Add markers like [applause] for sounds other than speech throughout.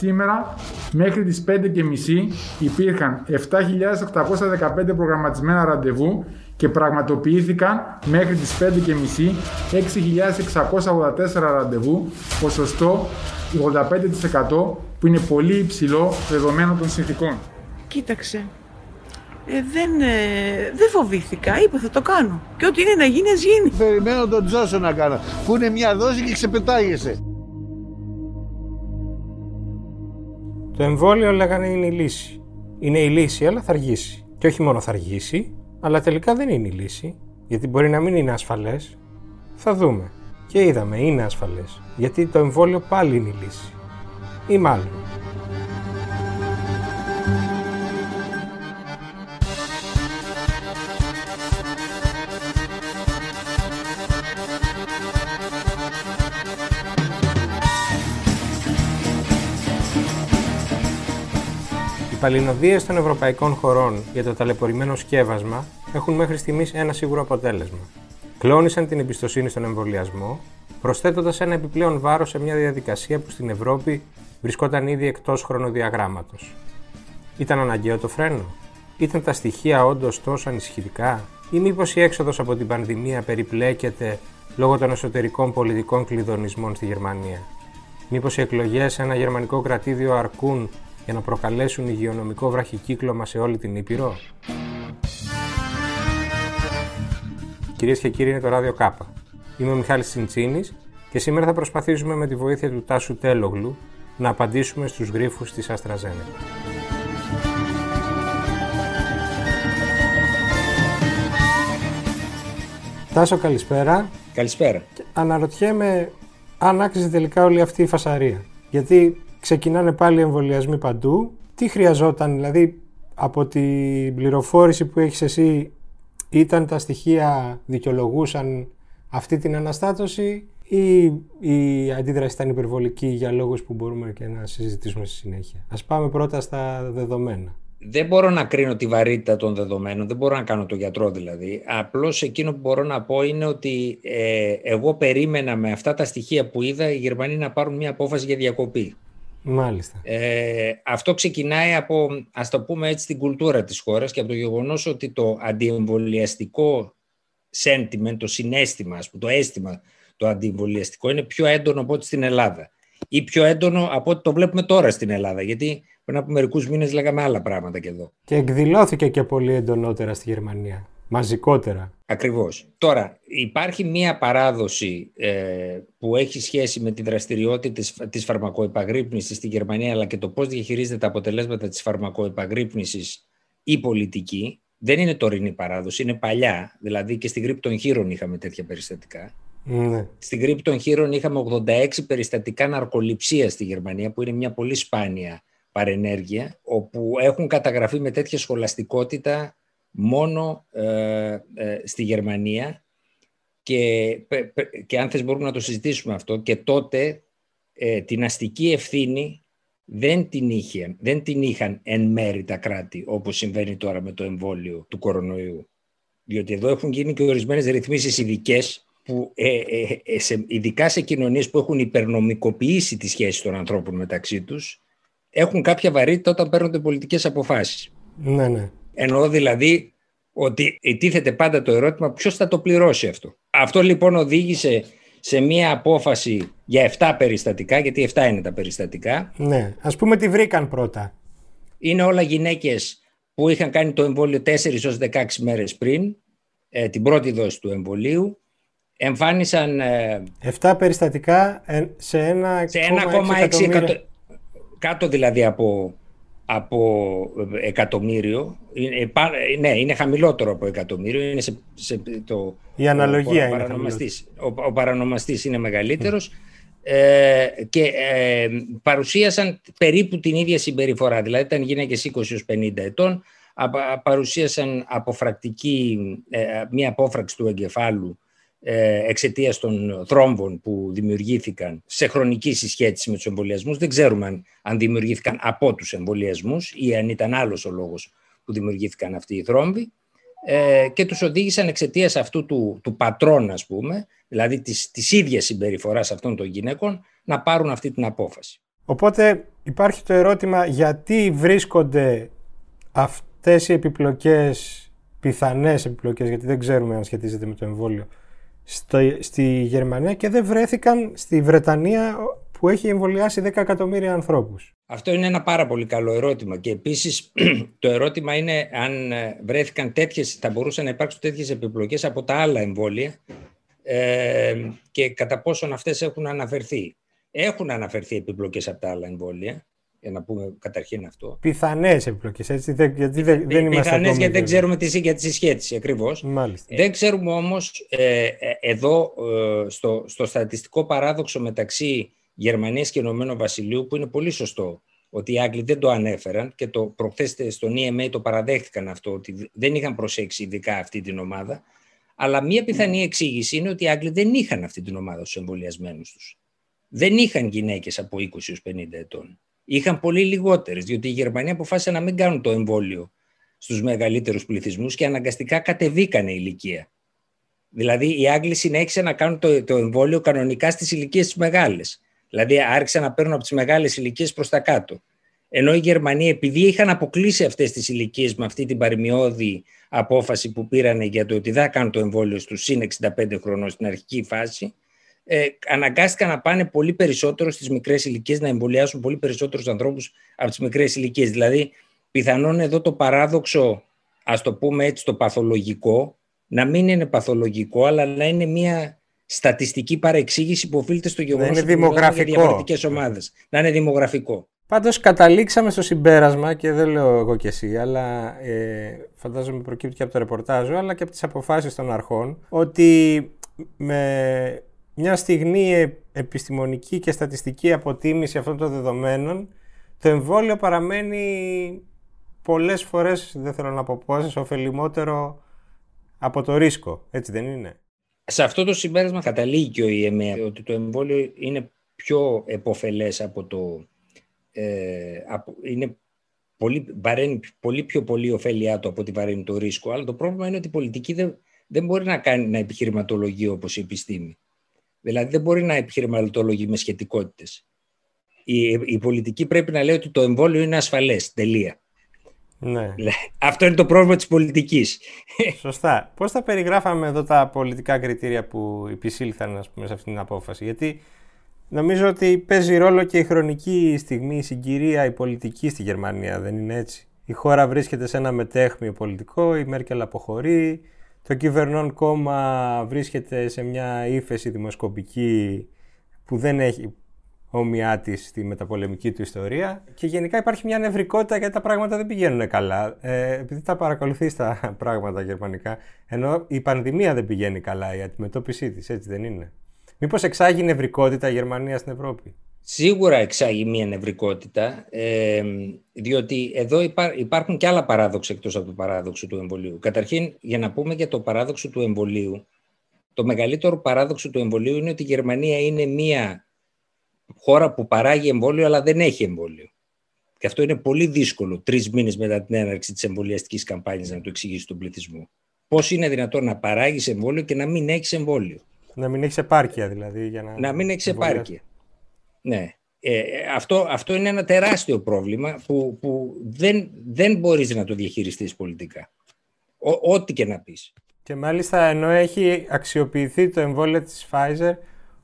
Σήμερα, μέχρι τις 5.30 υπήρχαν 7.815 προγραμματισμένα ραντεβού και πραγματοποιήθηκαν μέχρι τις 5.30 6.684 ραντεβού, ποσοστό 85% που είναι πολύ υψηλό δεδομένο των συνθήκων. Κοίταξε, ε, δεν, ε, δεν φοβήθηκα. Είπα θα το κάνω. Και ό,τι είναι να γίνει, ας γίνει. Περιμένω τον Τζόσο να κάνω. Που είναι μια δόση και ξεπετάγεσαι. Το εμβόλιο λέγανε είναι η λύση. Είναι η λύση, αλλά θα αργήσει. Και όχι μόνο θα αργήσει, αλλά τελικά δεν είναι η λύση. Γιατί μπορεί να μην είναι ασφαλές. Θα δούμε. Και είδαμε, είναι ασφαλές. Γιατί το εμβόλιο πάλι είναι η λύση. Ή μάλλον. Παλινοδίε των ευρωπαϊκών χωρών για το ταλαιπωρημένο σκεύασμα έχουν μέχρι στιγμής ένα σίγουρο αποτέλεσμα. Κλώνησαν την εμπιστοσύνη στον εμβολιασμό, προσθέτοντας ένα επιπλέον βάρος σε μια διαδικασία που στην Ευρώπη βρισκόταν ήδη εκτός χρονοδιαγράμματος. Ήταν αναγκαίο το φρένο, ήταν τα στοιχεία όντως τόσο ανησυχητικά, ή μήπως η έξοδος από την πανδημία περιπλέκεται λόγω των εσωτερικών πολιτικών κλειδονισμών στη Γερμανία; Μήπως οι εκλογές σε ένα γερμανικό κρατήδιο αρκούν για να προκαλέσουν υγειονομικό βραχικύκλωμα σε όλη την Ήπειρο. Κυρίες και κύριοι, είναι το ράδιο Κάπα. Είμαι ο Μιχάλης Τσιντσίνης και σήμερα θα προσπαθήσουμε με τη βοήθεια του Τάσου Τέλογλου να απαντήσουμε στους γρίφους της Αστραζένε. Τάσο, καλησπέρα. Καλησπέρα. Αναρωτιέμαι αν άξιζε τελικά όλη αυτή η φασαρία. Γιατί ξεκινάνε πάλι εμβολιασμοί παντού. Τι χρειαζόταν, δηλαδή από την πληροφόρηση που έχεις εσύ ήταν τα στοιχεία δικαιολογούσαν αυτή την αναστάτωση ή η αντίδραση ήταν υπερβολική για λόγους που μπορούμε και να συζητήσουμε στη συνέχεια; Ας πάμε πρώτα στα δεδομένα. Δεν μπορώ να κρίνω τη βαρύτητα των δεδομένων, δεν μπορώ να κάνω το γιατρό δηλαδή. Απλώς εκείνο που μπορώ να πω είναι ότι ε, εγώ περίμενα με αυτά τα στοιχεία που είδα οι Γερμανοί να πάρουν μια απόφαση για διακοπή. Μάλιστα. Ε, αυτό ξεκινάει από, ας το πούμε έτσι, την κουλτούρα της χώρας και από το γεγονός ότι το αντιεμβολιαστικό sentiment, το συνέστημα, το αίσθημα το αντιεμβολιαστικό είναι πιο έντονο από ό,τι στην Ελλάδα ή πιο έντονο από ό,τι το βλέπουμε τώρα στην Ελλάδα, γιατί πριν από μερικούς μήνες λέγαμε άλλα πράγματα και εδώ. Και εκδηλώθηκε και πολύ εντονότερα στη Γερμανία μαζικότερα. Ακριβώς. Τώρα, υπάρχει μία παράδοση ε, που έχει σχέση με τη δραστηριότητα της, της φαρμακοεπαγρύπνησης στη Γερμανία αλλά και το πώς διαχειρίζεται τα αποτελέσματα της φαρμακοεπαγρύπνησης η πολιτική. Δεν είναι τωρινή παράδοση, είναι παλιά. Δηλαδή και στην γρήπη των χείρων είχαμε τέτοια περιστατικά. Ναι. Στην γρήπη των χείρων είχαμε 86 περιστατικά ναρκοληψίας στη Γερμανία που είναι μια πολύ σπάνια παρενέργεια όπου έχουν καταγραφεί με τέτοια σχολαστικότητα μόνο ε, ε, στη Γερμανία και, και αν θες μπορούμε να το συζητήσουμε αυτό και τότε ε, την αστική ευθύνη δεν την, είχε, δεν την είχαν εν μέρη τα κράτη όπως συμβαίνει τώρα με το εμβόλιο του κορονοϊού. Διότι εδώ έχουν γίνει και ορισμένες ρυθμίσεις ειδικές που σε, ειδικά σε κοινωνίες που έχουν υπερνομικοποιήσει τις σχέσεις των ανθρώπων μεταξύ τους έχουν κάποια βαρύτητα όταν παίρνονται πολιτικές αποφάσεις. Ναι, ναι. Εννοώ δηλαδή ότι τίθεται πάντα το ερώτημα ποιος θα το πληρώσει αυτό. Αυτό λοιπόν οδήγησε σε μία απόφαση για 7 περιστατικά, γιατί 7 είναι τα περιστατικά. Ναι, ας πούμε τι βρήκαν πρώτα. Είναι όλα γυναίκες που είχαν κάνει το εμβόλιο 4 έως 16 μέρες πριν, ε, την πρώτη δόση του εμβολίου. Εμφάνισαν... 7 ε, περιστατικά σε 1,6 εκατομμύρια. Κάτω δηλαδή από από εκατομμύριο. Είναι, ναι, είναι χαμηλότερο από εκατομμύριο. Είναι σε, σε το, Η αναλογία ο, ο, είναι παρανομαστής, ο, ο παρανομαστής είναι μεγαλύτερος ε, και ε, παρουσίασαν περίπου την ίδια συμπεριφορά. Δηλαδή ήταν γυναίκες 20 50 ετών, παρουσίασαν αποφρακτική, ε, μία απόφραξη του εγκεφάλου ε, εξαιτίας των θρόμβων που δημιουργήθηκαν σε χρονική συσχέτιση με τους εμβολιασμούς. Δεν ξέρουμε αν, δημιουργήθηκαν από τους εμβολιασμούς ή αν ήταν άλλος ο λόγος που δημιουργήθηκαν αυτοί οι θρόμβοι. Ε, και τους οδήγησαν εξαιτίας αυτού του, του πατρών, ας πούμε, δηλαδή της, της ίδιας συμπεριφοράς αυτών των γυναίκων, να πάρουν αυτή την απόφαση. Οπότε υπάρχει το ερώτημα γιατί βρίσκονται αυτές οι επιπλοκές, πιθανές επιπλοκές, γιατί δεν ξέρουμε αν σχετίζεται με το εμβόλιο, στη Γερμανία και δεν βρέθηκαν στη Βρετανία που έχει εμβολιάσει 10 εκατομμύρια ανθρώπους. Αυτό είναι ένα πάρα πολύ καλό ερώτημα και επίσης [clears throat] το ερώτημα είναι αν ε, βρέθηκαν τέτοιες, θα μπορούσαν να υπάρξουν τέτοιες επιπλοκές από τα άλλα εμβόλια ε, και κατά πόσον αυτές έχουν αναφερθεί. Έχουν αναφερθεί επιπλοκές από τα άλλα εμβόλια, για να πούμε καταρχήν αυτό. Πιθανές επιπλοκές, έτσι. Δεν, γιατί δεν, δεν είμαστε Πιθανέ γιατί δεν ξέρουμε τι, για τη συσχέτιση ακριβώς. Δεν ξέρουμε όμως ε, ε, εδώ ε, στο, στο στατιστικό παράδοξο μεταξύ Γερμανίας και Ηνωμένου Βασιλείου, που είναι πολύ σωστό ότι οι Άγγλοι δεν το ανέφεραν και το προχθές στον EMA το παραδέχτηκαν αυτό, ότι δεν είχαν προσέξει ειδικά αυτή την ομάδα. Αλλά μία πιθανή εξήγηση είναι ότι οι Άγγλοι δεν είχαν αυτή την ομάδα στους εμβολιασμένους τους. Δεν είχαν γυναίκες από 20 50 ετών. Είχαν πολύ λιγότερες, διότι οι Γερμανοί αποφάσισαν να μην κάνουν το εμβόλιο στους μεγαλύτερους πληθυσμούς και αναγκαστικά κατεβήκανε ηλικία. Δηλαδή, οι Άγγλοι συνέχισαν να κάνουν το, το εμβόλιο κανονικά στις ηλικίες τις μεγάλες. Δηλαδή, άρχισαν να παίρνουν από τις μεγάλες ηλικίες προς τα κάτω. Ενώ οι Γερμανοί, επειδή είχαν αποκλείσει αυτές τις ηλικίες με αυτή την παρημιώδη απόφαση που πήραν για το ότι δεν κάνουν το εμβόλιο στους συν 65 χρονών στην αρχική φάση, ε, αναγκάστηκαν να πάνε πολύ περισσότερο στις μικρές ηλικίες, να εμβολιάσουν πολύ περισσότερους ανθρώπους από τις μικρές ηλικίες. Δηλαδή, πιθανόν εδώ το παράδοξο, ας το πούμε έτσι, το παθολογικό, να μην είναι παθολογικό, αλλά να είναι μια στατιστική παρεξήγηση που οφείλεται στο γεγονός ότι είναι διαφορετικές ομάδες. Να είναι δημογραφικό. Πάντως καταλήξαμε στο συμπέρασμα και δεν λέω εγώ και εσύ, αλλά ε, φαντάζομαι προκύπτει και από το ρεπορτάζ, αλλά και από τις αποφάσεις των αρχών, ότι με μια στιγμή επιστημονική και στατιστική αποτίμηση αυτών των δεδομένων, το εμβόλιο παραμένει πολλές φορές, δεν θέλω να πω πόσες, ωφελημότερο από το ρίσκο. Έτσι δεν είναι; Σε αυτό το συμπέρασμα καταλήγει και ο ΙΕΜΕ ότι το εμβόλιο είναι πιο εποφελές από το... Ε, είναι πολύ, βαραίνει πολύ πιο πολύ ωφέλειά του από ότι βαραίνει το ρίσκο. Αλλά το πρόβλημα είναι ότι η πολιτική δεν, δεν μπορεί να κάνει να επιχειρηματολογεί όπως η επιστήμη. Δηλαδή δεν μπορεί να επιχειρηματολογεί με σχετικότητες. Η, η πολιτική πρέπει να λέει ότι το εμβόλιο είναι ασφαλές. Τελεία. Ναι. Αυτό είναι το πρόβλημα της πολιτικής. Σωστά. Πώς θα περιγράφαμε εδώ τα πολιτικά κριτήρια που υπησύλθαν ας πούμε, σε αυτήν την απόφαση; Γιατί νομίζω ότι παίζει ρόλο και η χρονική στιγμή, η συγκυρία, η πολιτική στη Γερμανία. Δεν είναι έτσι; Η χώρα βρίσκεται σε ένα μετέχμιο πολιτικό, η Μέρκελ αποχωρεί, το κυβερνών κόμμα βρίσκεται σε μια ύφεση δημοσκοπική που δεν έχει ομοιά της στη μεταπολεμική του ιστορία και γενικά υπάρχει μια νευρικότητα γιατί τα πράγματα δεν πηγαίνουν καλά. Ε, επειδή τα παρακολουθείς τα [laughs] πράγματα γερμανικά, ενώ η πανδημία δεν πηγαίνει καλά, η αντιμετώπιση της, έτσι δεν είναι; Μήπως εξάγει νευρικότητα η Γερμανία στην Ευρώπη; Σίγουρα εξάγει μια νευρικότητα, ε, διότι εδώ υπάρχουν και άλλα παράδοξα εκτός από το παράδοξο του εμβολίου. Καταρχήν, για να πούμε για το παράδοξο του εμβολίου, το μεγαλύτερο παράδοξο του εμβολίου είναι ότι η Γερμανία είναι μια χώρα που παράγει εμβόλιο αλλά δεν έχει εμβόλιο. Και αυτό είναι πολύ δύσκολο τρεις μήνες μετά την έναρξη της εμβολιαστικής καμπάνιας να το εξηγήσει στον πληθυσμό. Πώς είναι δυνατόν να παράγεις εμβόλιο και να μην έχεις εμβόλιο; Να μην έχεις επάρκεια δηλαδή. Για να... να μην έχεις επάρκεια. Ναι. Ε, αυτό, αυτό είναι ένα τεράστιο πρόβλημα που, που δεν, δεν μπορείς να το διαχειριστείς πολιτικά. ό,τι και να πεις. Και μάλιστα ενώ έχει αξιοποιηθεί το εμβόλιο της Pfizer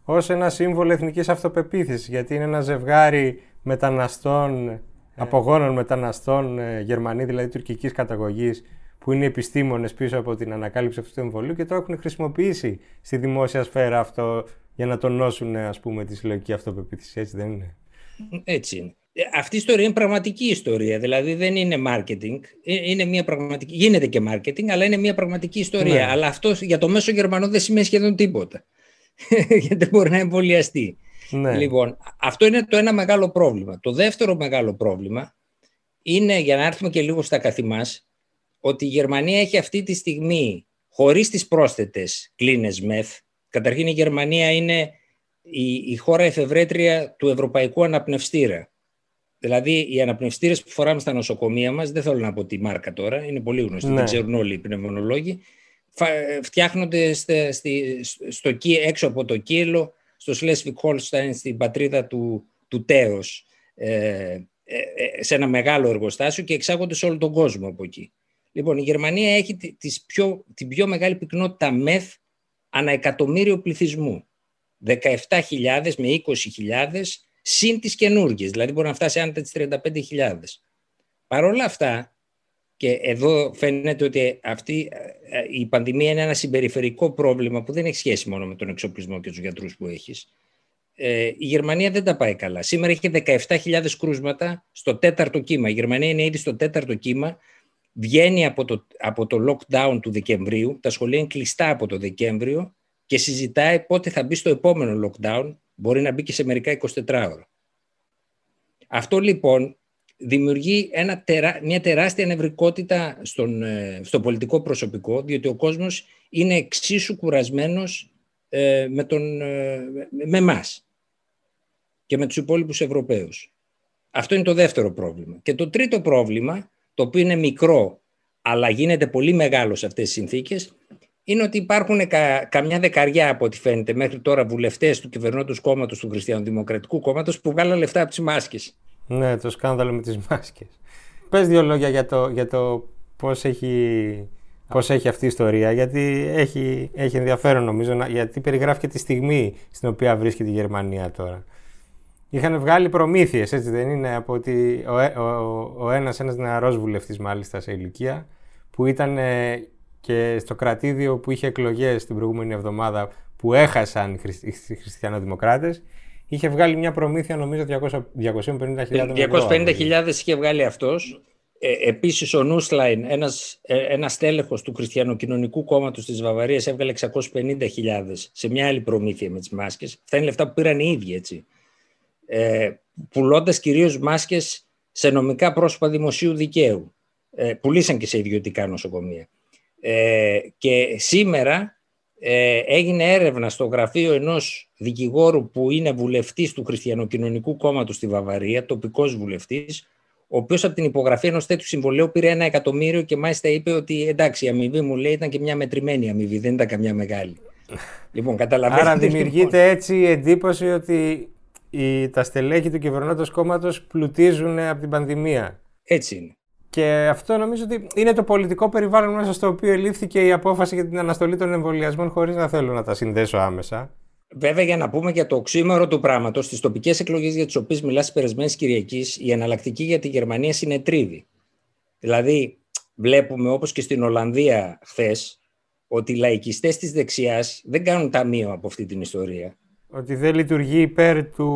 ως ένα σύμβολο εθνικής αυτοπεποίθησης γιατί είναι ένα ζευγάρι μεταναστών, ε. απογόνων μεταναστών ε, Γερμανοί, δηλαδή τουρκικής καταγωγής που είναι επιστήμονες πίσω από την ανακάλυψη αυτού του εμβολίου και το έχουν χρησιμοποιήσει στη δημόσια σφαίρα αυτό για να τονώσουν ας πούμε τη συλλογική αυτοπεποίθηση, έτσι δεν είναι; Έτσι είναι. Ε, αυτή η ιστορία είναι πραγματική ιστορία, δηλαδή δεν είναι marketing, ε, είναι μια πραγματική, γίνεται και marketing, αλλά είναι μια πραγματική ιστορία. Ναι. Αλλά αυτός για το μέσο Γερμανό δεν σημαίνει σχεδόν τίποτα, [laughs] γιατί δεν μπορεί να εμβολιαστεί. Ναι. Λοιπόν, αυτό είναι το ένα μεγάλο πρόβλημα. Το δεύτερο μεγάλο πρόβλημα είναι, για να έρθουμε και λίγο στα καθημάς, ότι η Γερμανία έχει αυτή τη στιγμή, χωρίς τις πρόσθετες κλίνες μεθ, Καταρχήν η Γερμανία είναι η, η χώρα εφευρέτρια του ευρωπαϊκού αναπνευστήρα. Δηλαδή οι αναπνευστήρες που φοράμε στα νοσοκομεία μας, δεν θέλω να πω τη μάρκα τώρα, είναι πολύ γνωστή, ναι. δεν ξέρουν όλοι οι πνευμονολόγοι, φτιάχνονται στη, στη, στο, έξω από το Κίελο, στο Σλέσβικ Χόλσταϊν, στην πατρίδα του, του Τέος. ε, σε ένα μεγάλο εργοστάσιο και εξάγονται σε όλο τον κόσμο από εκεί. Λοιπόν, η Γερμανία έχει τις πιο, την πιο μεγάλη πυκνότητα μεθ ανά εκατομμύριο πληθυσμού. 17.000 με 20.000 συν τις καινούργιες, δηλαδή μπορεί να φτάσει άνετα τις 35.000. Παρ' όλα αυτά, και εδώ φαίνεται ότι αυτή η πανδημία είναι ένα συμπεριφερικό πρόβλημα που δεν έχει σχέση μόνο με τον εξοπλισμό και τους γιατρούς που έχεις. Ε, η Γερμανία δεν τα πάει καλά. Σήμερα έχει 17.000 κρούσματα στο τέταρτο κύμα. Η Γερμανία είναι ήδη στο τέταρτο κύμα. Βγαίνει από το, από το lockdown του Δεκεμβρίου. Τα σχολεία είναι κλειστά από το Δεκέμβριο και συζητάει πότε θα μπει στο επόμενο lockdown. Μπορεί να μπει και σε μερικά 24 ώρα. Αυτό λοιπόν δημιουργεί ένα μια τεράστια νευρικότητα στον, ε, στο πολιτικό προσωπικό, διότι ο κόσμος είναι εξίσου κουρασμένος ε, με, τον, ε, με εμάς και με τους υπόλοιπους Ευρωπαίους. Αυτό είναι το δεύτερο πρόβλημα. Και το τρίτο πρόβλημα, το οποίο είναι μικρό, αλλά γίνεται πολύ μεγάλο σε αυτές τις συνθήκες, είναι ότι υπάρχουν κα, καμιά δεκαριά από ό,τι φαίνεται μέχρι τώρα βουλευτές του κυβερνώντος κόμματος του Χριστιανοδημοκρατικού κόμματος που βγάλαν λεφτά από τις μάσκες. Ναι, το σκάνδαλο με τις μάσκες. Πες δύο λόγια για το, για το πώς έχει πώς έχει αυτή η ιστορία, γιατί έχει, έχει ενδιαφέρον νομίζω, γιατί περιγράφει και τη στιγμή στην οποία βρίσκεται η Γερμανία τώρα. Είχαν βγάλει προμήθειες, έτσι δεν είναι, από ότι ο, ε, ο, ο ένας, ένας νεαρός βουλευτής μάλιστα σε ηλικία, που ήταν ε, και στο κρατήδιο που είχε εκλογές την προηγούμενη εβδομάδα που έχασαν οι χριστιανοδημοκράτες, είχε βγάλει μια προμήθεια νομίζω 250.000 ευρώ. 250.000 είχε βγάλει αυτός ε, επίσης ο Νούσλαϊν, ένας, ε, ένας τέλεχος του Χριστιανοκοινωνικού Κόμματος της Βαβαρίας έβγαλε 650.000 σε μια άλλη προμήθεια με τις μάσκες. Αυτά είναι λεφτά που πήραν οι ίδιοι έτσι. Ε, πουλώντας κυρίως μάσκες σε νομικά πρόσωπα δημοσίου δικαίου. Ε, πουλήσαν και σε ιδιωτικά νοσοκομεία. Ε, και σήμερα ε, έγινε έρευνα στο γραφείο ενός δικηγόρου που είναι βουλευτής του Χριστιανοκοινωνικού Κόμματος στη Βαβαρία, τοπικός βουλευτής, ο οποίος από την υπογραφή ενός τέτοιου συμβολέου πήρε ένα εκατομμύριο και μάλιστα είπε ότι εντάξει, η αμοιβή μου λέει ήταν και μια μετρημένη αμοιβή, δεν ήταν καμιά μεγάλη. [laughs] λοιπόν, καταλαβαίνετε. Άρα δημιουργείται λοιπόν. έτσι η εντύπωση ότι οι, τα στελέχη του κυβερνώντο κόμματος πλουτίζουν από την πανδημία. Έτσι είναι. Και αυτό νομίζω ότι είναι το πολιτικό περιβάλλον μέσα στο οποίο λήφθηκε η απόφαση για την αναστολή των εμβολιασμών, χωρίς να θέλω να τα συνδέσω άμεσα. Βέβαια, για να πούμε για το οξύμερο του πράγματος, στις τοπικές εκλογές για τις οποίες μιλά τη περασμένη Κυριακή, η εναλλακτική για τη Γερμανία συνετρίβει. Δηλαδή, βλέπουμε όπως και στην Ολλανδία χθες, ότι οι λαϊκιστές της δεξιάς δεν κάνουν ταμείο από αυτή την ιστορία. Ότι δεν λειτουργεί υπέρ του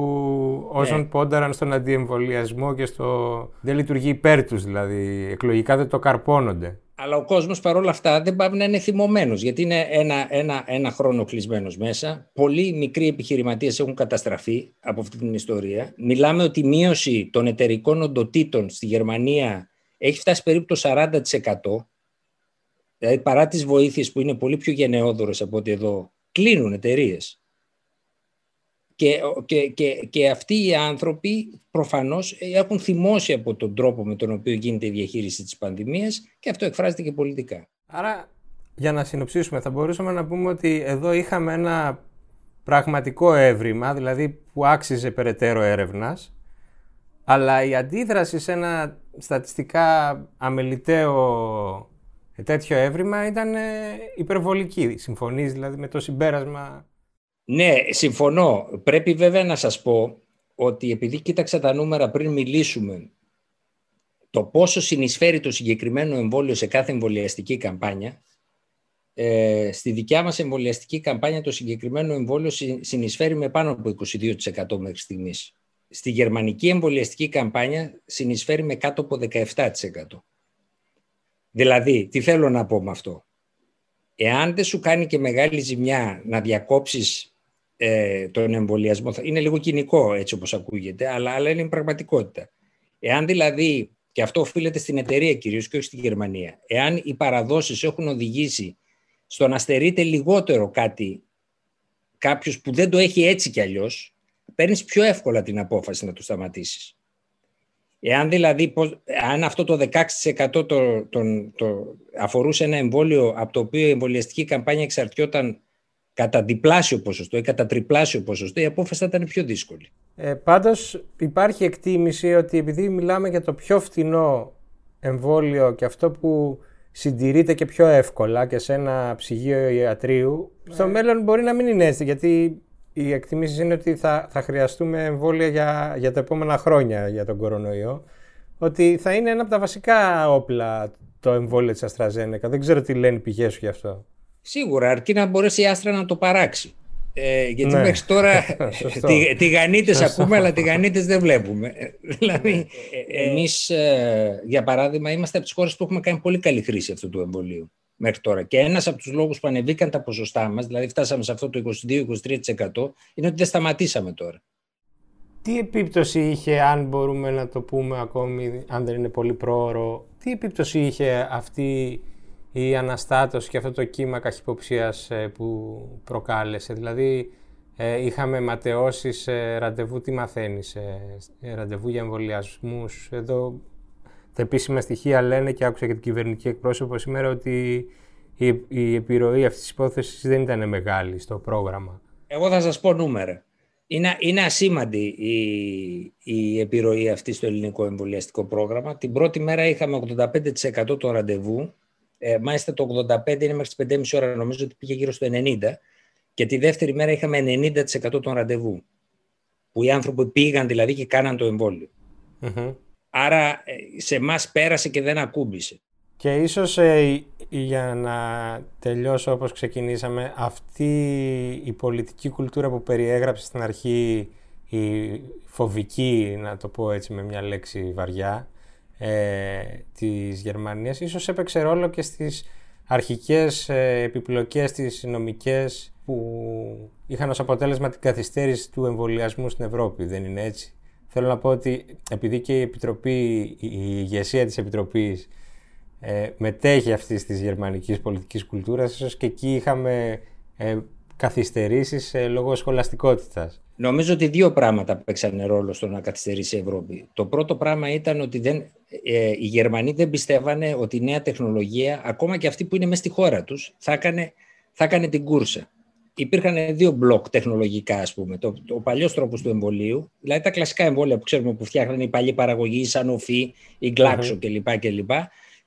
όσων ναι. πόνταραν στον αντιεμβολιασμό και στο. Δεν λειτουργεί υπέρ τους δηλαδή. Εκλογικά δεν το καρπώνονται. Αλλά ο κόσμος παρόλα αυτά δεν πάει να είναι θυμωμένος, γιατί είναι ένα, ένα, ένα χρόνο κλεισμένος μέσα. Πολλοί μικροί επιχειρηματίες έχουν καταστραφεί από αυτή την ιστορία. Μιλάμε ότι η μείωση των εταιρικών οντοτήτων στη Γερμανία έχει φτάσει περίπου το 40%. Δηλαδή, παρά τις βοήθειες που είναι πολύ πιο γενναιόδορε από ότι εδώ, κλείνουν εταιρείες. Και, και, και, και αυτοί οι άνθρωποι προφανώς έχουν θυμώσει από τον τρόπο με τον οποίο γίνεται η διαχείριση της πανδημίας και αυτό εκφράζεται και πολιτικά. Άρα, για να συνοψίσουμε, θα μπορούσαμε να πούμε ότι εδώ είχαμε ένα πραγματικό έβριμα, δηλαδή που άξιζε περαιτέρω έρευνας, αλλά η αντίδραση σε ένα στατιστικά αμεληταίο τέτοιο έβριμα ήταν ε, υπερβολική. Συμφωνείς δηλαδή με το συμπέρασμα ναι, συμφωνώ. Πρέπει βέβαια να σας πω ότι επειδή κοίταξα τα νούμερα πριν μιλήσουμε το πόσο συνεισφέρει το συγκεκριμένο εμβόλιο σε κάθε εμβολιαστική καμπάνια, ε, στη δικιά μας εμβολιαστική καμπάνια το συγκεκριμένο εμβόλιο συνεισφέρει με πάνω από 22% μέχρι στιγμής. Στη γερμανική εμβολιαστική καμπάνια συνεισφέρει με κάτω από 17%. Δηλαδή, τι θέλω να πω με αυτό; Εάν δεν σου κάνει και μεγάλη ζημιά να διακόψεις ε, τον εμβολιασμό. Είναι λίγο κοινικό έτσι όπως ακούγεται, αλλά, αλλά είναι πραγματικότητα. Εάν δηλαδή, και αυτό οφείλεται στην εταιρεία κυρίως και όχι στη Γερμανία, εάν οι παραδόσεις έχουν οδηγήσει στο να στερείται λιγότερο κάτι κάποιος που δεν το έχει έτσι κι αλλιώς, παίρνεις πιο εύκολα την απόφαση να το σταματήσεις. Εάν δηλαδή, αν αυτό το 16% το, το, το, αφορούσε ένα εμβόλιο από το οποίο η εμβολιαστική καμπάνια εξαρτιόταν κατά διπλάσιο ποσοστό ή κατά τριπλάσιο ποσοστό, η απόφαση θα ήταν πιο δύσκολη. Ε, πάντως υπάρχει εκτίμηση ότι επειδή μιλάμε για το πιο φτηνό εμβόλιο και αυτό που συντηρείται και πιο εύκολα και σε ένα ψυγείο ιατρίου, στο Ναι. μέλλον μπορεί να μην είναι έτσι, γιατί οι εκτιμήσεις είναι ότι θα, θα χρειαστούμε εμβόλια για, για τα επόμενα χρόνια για τον κορονοϊό, ότι θα είναι ένα από τα βασικά όπλα το εμβόλιο της Αστραζένεκα. Δεν ξέρω τι λένε οι πηγές σου γι' αυτό. Σίγουρα, αρκεί να μπορέσει η Άστρα να το παράξει. Ε, γιατί Ναι. μέχρι τώρα [laughs] Σωστό. τι, τηγανίτες Σωστό. ακούμε, αλλά τηγανίτες δεν βλέπουμε. Ε, δηλαδή, ε, εμείς, ε, για παράδειγμα, είμαστε από τις χώρες που έχουμε κάνει πολύ καλή χρήση αυτού του εμβολίου μέχρι τώρα. Και ένας από τους λόγους που ανεβήκαν τα ποσοστά μας, δηλαδή φτάσαμε σε αυτό το 22-23%, είναι ότι δεν σταματήσαμε τώρα. Τι επίπτωση είχε, αν μπορούμε να το πούμε ακόμη, αν δεν είναι πολύ πρόωρο, τι επίπτωση είχε αυτή η αναστάτωση και αυτό το κύμα καχυποψίας ε, που προκάλεσε. Δηλαδή, ε, είχαμε ματαιώσεις ε, ραντεβού, τι μαθαίνεις, ε, ε, ραντεβού για εμβολιασμούς. Εδώ τα επίσημα στοιχεία λένε και άκουσα και την κυβερνητική εκπρόσωπο σήμερα ότι η, η επιρροή αυτής της υπόθεσης δεν ήταν μεγάλη στο πρόγραμμα. Εγώ θα σας πω νούμερα. Είναι, είναι ασήμαντη η, η επιρροή αυτή στο ελληνικό εμβολιαστικό πρόγραμμα. Την πρώτη μέρα είχαμε 85% των ραντεβού. Ε, μάλιστα το 85% είναι μέχρι τις 5.30 ώρα, νομίζω ότι πήγε γύρω στο 90%. Και τη δεύτερη μέρα είχαμε 90% των ραντεβού. Που οι άνθρωποι πήγαν δηλαδή και κάναν το εμβόλιο. Μμμ. Άρα ε, σε εμάς πέρασε και δεν ακούμπησε. Και ίσως ε, για να τελειώσω όπως ξεκινήσαμε, αυτή η πολιτική κουλτούρα που περιέγραψε στην αρχή, η φοβική, να το πω έτσι με μια λέξη βαριά, ε, της Γερμανίας, ίσως έπαιξε ρόλο και στις αρχικές ε, επιπλοκές της νομικές που είχαν ως αποτέλεσμα την καθυστέρηση του εμβολιασμού στην Ευρώπη, δεν είναι έτσι; Θέλω να πω ότι επειδή και η Επιτροπή, η ηγεσία της Επιτροπής ε, μετέχει αυτής της γερμανικής πολιτικής κουλτούρας, ίσως και εκεί είχαμε ε, καθυστερήσεις ε, λόγω σχολαστικότητας. Νομίζω ότι δύο πράγματα παίξαν ρόλο στο να καθυστερήσει η Ευρώπη. Το πρώτο πράγμα ήταν ότι δεν, ε, οι Γερμανοί δεν πιστεύανε ότι η νέα τεχνολογία, ακόμα και αυτή που είναι μέσα στη χώρα τους, θα έκανε, θα έκανε την κούρσα. Υπήρχαν δύο μπλοκ τεχνολογικά, ας πούμε. Το, ο παλιός τρόπος του εμβολίου, δηλαδή τα κλασικά εμβόλια που ξέρουμε που φτιάχνανε η παλιή παραγωγή, η Sanofi, η Glaxo κλπ. κλπ.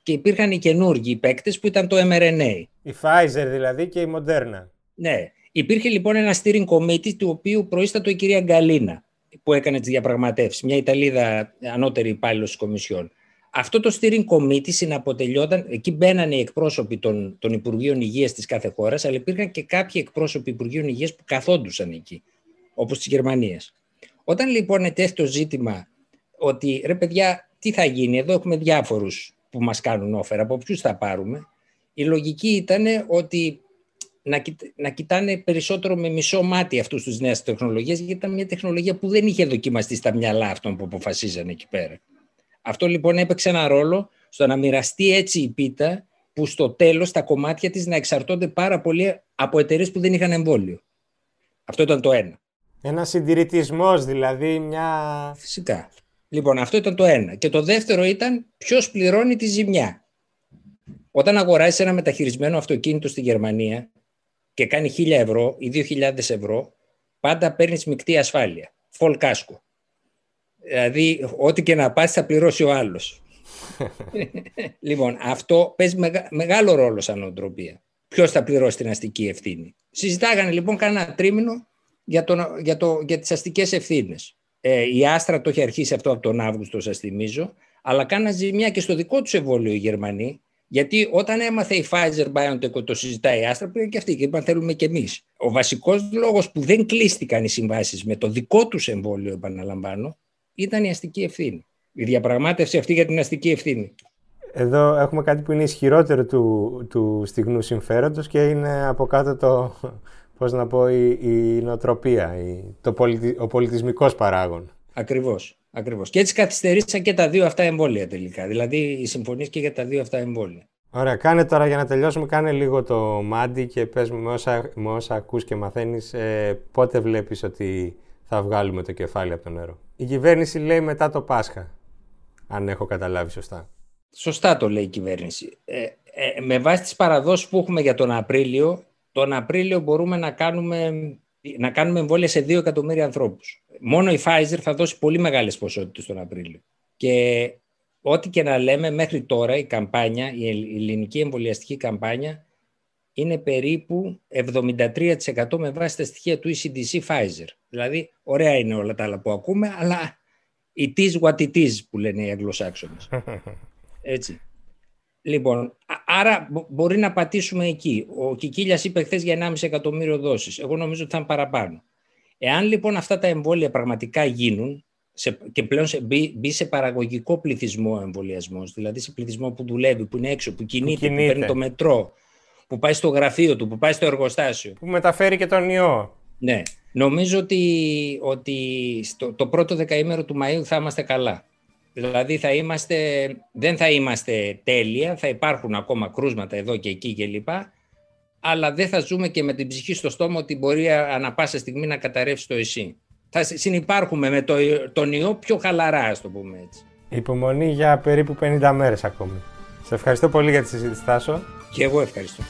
Και υπήρχαν οι καινούργιοι παίκτες που ήταν το mRNA. Η Pfizer δηλαδή και η Moderna. Ναι. Υπήρχε λοιπόν ένα steering committee του οποίου προείστατο η κυρία Γκαλίνα που έκανε τις διαπραγματεύσεις, μια Ιταλίδα ανώτερη υπάλληλος της Κομισιόν. Αυτό το steering committee συναποτελειόταν, εκεί μπαίνανε οι εκπρόσωποι των, των Υπουργείων Υγείας της κάθε χώρας, αλλά υπήρχαν και κάποιοι εκπρόσωποι Υπουργείων Υγείας που καθόντουσαν εκεί, όπως της Γερμανίας. Όταν λοιπόν ετέθη το ζήτημα ότι ρε παιδιά, τι θα γίνει, εδώ έχουμε διάφορους που μας κάνουν όφερα, από ποιους θα πάρουμε, η λογική ήταν ότι να, κοιτ- να κοιτάνε περισσότερο με μισό μάτι αυτούς τους νέες τεχνολογίες, γιατί ήταν μια τεχνολογία που δεν είχε δοκιμαστεί στα μυαλά αυτών που αποφασίζανε εκεί πέρα. Αυτό λοιπόν έπαιξε ένα ρόλο στο να μοιραστεί έτσι η πίτα, που στο τέλος τα κομμάτια της να εξαρτώνται πάρα πολύ από εταιρείες που δεν είχαν εμβόλιο. Αυτό ήταν το ένα. Ένα συντηρητισμός, δηλαδή μια. Φυσικά. Λοιπόν, αυτό ήταν το ένα. Και το δεύτερο ήταν ποιος πληρώνει τη ζημιά. Όταν αγοράζεις ένα μεταχειρισμένο αυτοκίνητο στη Γερμανία και κάνει 1000 ευρώ ή 2000 ευρώ, πάντα παίρνεις μεικτή ασφάλεια. Full κάσκο. Δηλαδή, ό,τι και να πας θα πληρώσει ο άλλος. [laughs] λοιπόν, αυτό παίζει μεγα- μεγάλο ρόλο σαν νοοτροπία. Ποιος θα πληρώσει την αστική ευθύνη. Συζητάγανε λοιπόν κάνα τρίμηνο για, το, για, το, για τις αστικές ευθύνες. Ε, η Άστρα το έχει αρχίσει αυτό από τον Αύγουστο, σας θυμίζω, αλλά κάναν ζημιά και στο δικό τους εμβόλιο οι Γερμανοί, γιατί όταν έμαθε η Pfizer BioNTech το συζητάει η Άστρα, πήγαν και αυτοί και είπαν θέλουμε και εμείς. Ο βασικός λόγος που δεν κλείστηκαν οι συμβάσεις με το δικό τους εμβόλιο, επαναλαμβάνω, ήταν η αστική ευθύνη. Η διαπραγμάτευση αυτή για την αστική ευθύνη. Εδώ έχουμε κάτι που είναι ισχυρότερο του, του στιγνού συμφέροντος και είναι από κάτω το, πώς να πω, η, η νοοτροπία, η, το πολιτι, ο πολιτισμικός παράγων. Ακριβώς. Ακριβώς. Και έτσι καθυστερήσαν και τα δύο αυτά εμβόλια τελικά. Δηλαδή οι συμφωνίες και για τα δύο αυτά εμβόλια. Ωραία, κάνε τώρα για να τελειώσουμε, κάνε λίγο το μάντι και πες μου με όσα, με όσα ακούς και μαθαίνεις ε, πότε βλέπεις ότι θα βγάλουμε το κεφάλι από το νερό. Η κυβέρνηση λέει μετά το Πάσχα, αν έχω καταλάβει σωστά. Σωστά το λέει η κυβέρνηση. Ε, ε, με βάση τις παραδόσεις που έχουμε για τον Απρίλιο, τον Απρίλιο μπορούμε να κάνουμε, να κάνουμε εμβόλια σε 2 εκατομμύρια ανθρώπους. Μόνο η Pfizer θα δώσει πολύ μεγάλες ποσότητες τον Απρίλιο. Και ό,τι και να λέμε μέχρι τώρα η καμπάνια, η ελληνική εμβολιαστική καμπάνια είναι περίπου 73% με βάση τα στοιχεία του ECDC Pfizer. Δηλαδή, ωραία είναι όλα τα άλλα που ακούμε, αλλά it is what it is που λένε οι Αγγλοσάξονες. [laughs] Έτσι. Λοιπόν, άρα μπορεί να πατήσουμε εκεί. Ο Κικίλιας είπε χθες για 1,5 εκατομμύριο δόσεις. Εγώ νομίζω ότι θα είναι παραπάνω. Εάν λοιπόν αυτά τα εμβόλια πραγματικά γίνουν σε, και πλέον σε, μπει, μπει, σε παραγωγικό πληθυσμό εμβολιασμός, δηλαδή σε πληθυσμό που δουλεύει, που είναι έξω, που κινείται, που, παίρνει το μετρό, που πάει στο γραφείο του, που πάει στο εργοστάσιο. Που μεταφέρει και τον ιό. Ναι. Νομίζω ότι, ότι στο, το πρώτο δεκαήμερο του Μαΐου θα είμαστε καλά. Δηλαδή θα είμαστε, δεν θα είμαστε τέλεια, θα υπάρχουν ακόμα κρούσματα εδώ και εκεί κλπ. Αλλά δεν θα ζούμε και με την ψυχή στο στόμα ότι μπορεί ανα πάσα στιγμή να καταρρεύσει το εσύ. Θα συνεπάρχουμε με το, τον ιό πιο χαλαρά, ας το πούμε έτσι. Υπομονή για περίπου 50 μέρες ακόμη. Σε ευχαριστώ πολύ για τη συζήτηση, Τάσο. Και εγώ ευχαριστώ.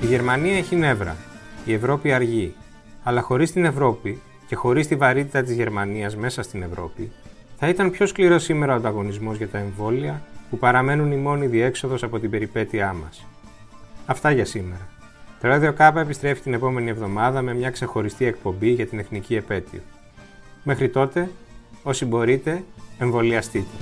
Η Γερμανία έχει νεύρα. Η Ευρώπη αργεί. Αλλά χωρίς την Ευρώπη και χωρίς τη βαρύτητα της Γερμανίας μέσα στην Ευρώπη, θα ήταν πιο σκληρός σήμερα ο ανταγωνισμός για τα εμβόλια που παραμένουν η μόνη διέξοδος από την περιπέτειά μας. Αυτά για σήμερα. Το Radio K επιστρέφει την επόμενη εβδομάδα με μια ξεχωριστή εκπομπή για την εθνική επέτειο. Μέχρι τότε, όσοι μπορείτε, εμβολιαστείτε.